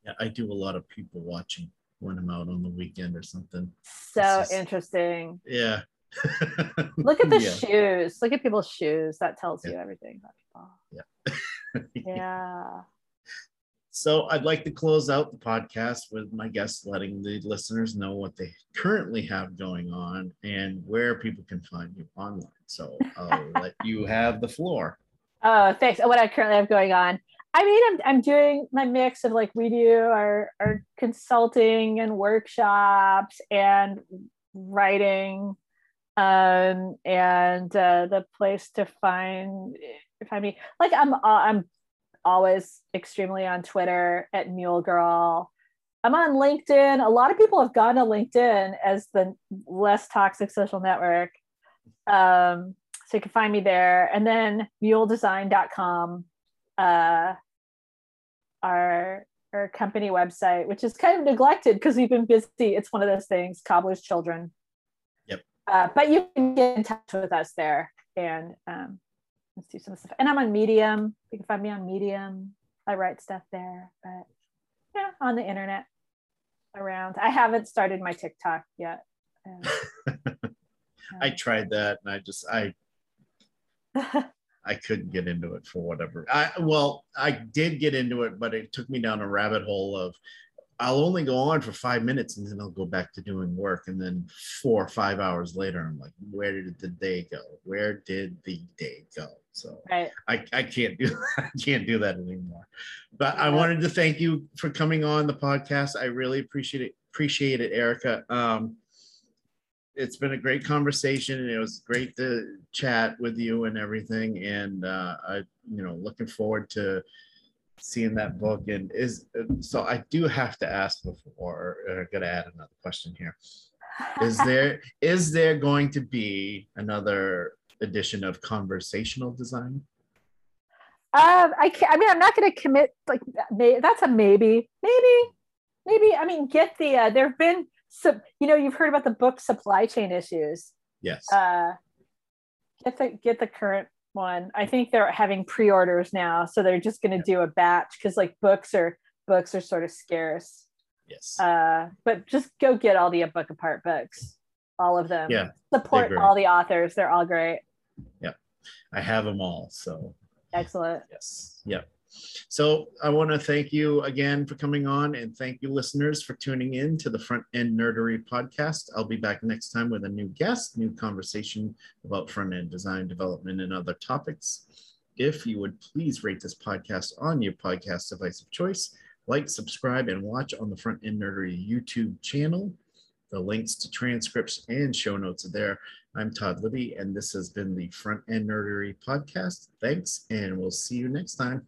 Yeah, I do a lot of people watching when I'm out on the weekend or something. so just- interesting. Yeah. look at the Yeah. shoes. Look at people's shoes. That tells you everything about people. Yeah. Yeah So I'd like to close out the podcast with my guests letting the listeners know what they currently have going on and where people can find you online. So I'll let you have the floor. Oh, thanks. What I currently have going on. I mean, I'm, I'm doing my mix of like we do our, our consulting and workshops and writing. Um, and uh, the place to find find me like I'm uh, I'm always extremely on Twitter at Mule Girl. I'm on LinkedIn. A lot of people have gone to LinkedIn as the less toxic social network. Um, so you can find me there. And then muledesign.com, uh, our, our company website, which is kind of neglected because we've been busy. It's one of those things, cobbler's children. Yep. Uh, but you can get in touch with us there and um, let's do some stuff. And I'm on Medium. You can find me on Medium. I write stuff there, but yeah, on the internet around. I haven't started my TikTok yet. Um, I tried that and I just I I couldn't get into it for whatever. I well, I did get into it, but it took me down a rabbit hole of I'll only go on for five minutes and then I'll go back to doing work. And then four or five hours later, I'm like, where did the day go? Where did the day go? So right. I, I can't do I can't do that anymore. But I wanted to thank you for coming on the podcast. I really appreciate it. Appreciate it, Erika. Um, it's been a great conversation and it was great to chat with you and everything. And uh, I, you know, looking forward to seeing that book. And is so I do have to ask before. I'm gonna add another question here. Is there is there going to be another edition of conversational design? Um, I can't, I mean, I'm not going to commit like may, that's a maybe, maybe, maybe. I mean, get the uh, there have been some, you know, you've heard about the book supply chain issues. Yes. Uh, get the get the current one. I think they're having pre-orders now, so they're just going to do a batch because like books are books are sort of scarce. yes. Uh, but just go get all the book apart books, all of them. Yeah, support all the authors. They're all great. Yeah, I have them all. So Excellent. yes. Yep. So I want to thank you again for coming on and thank you listeners for tuning in to the Front End Nerdery podcast. I'll be back next time with a new guest, new conversation about front end design development and other topics. If you would please rate this podcast on your podcast device of choice, like, subscribe, and watch on the Front End Nerdery YouTube channel. The links to transcripts and show notes are there. I'm Todd Libby, and this has been the Front End Nerdery podcast. Thanks, and we'll see you next time.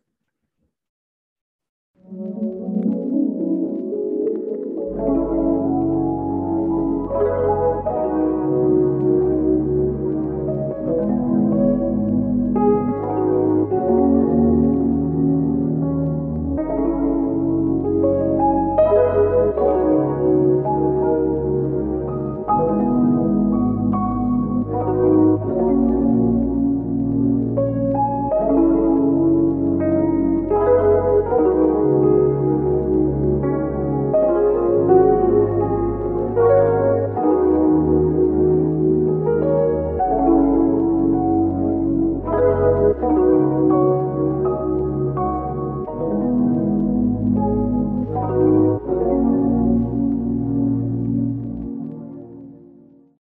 You.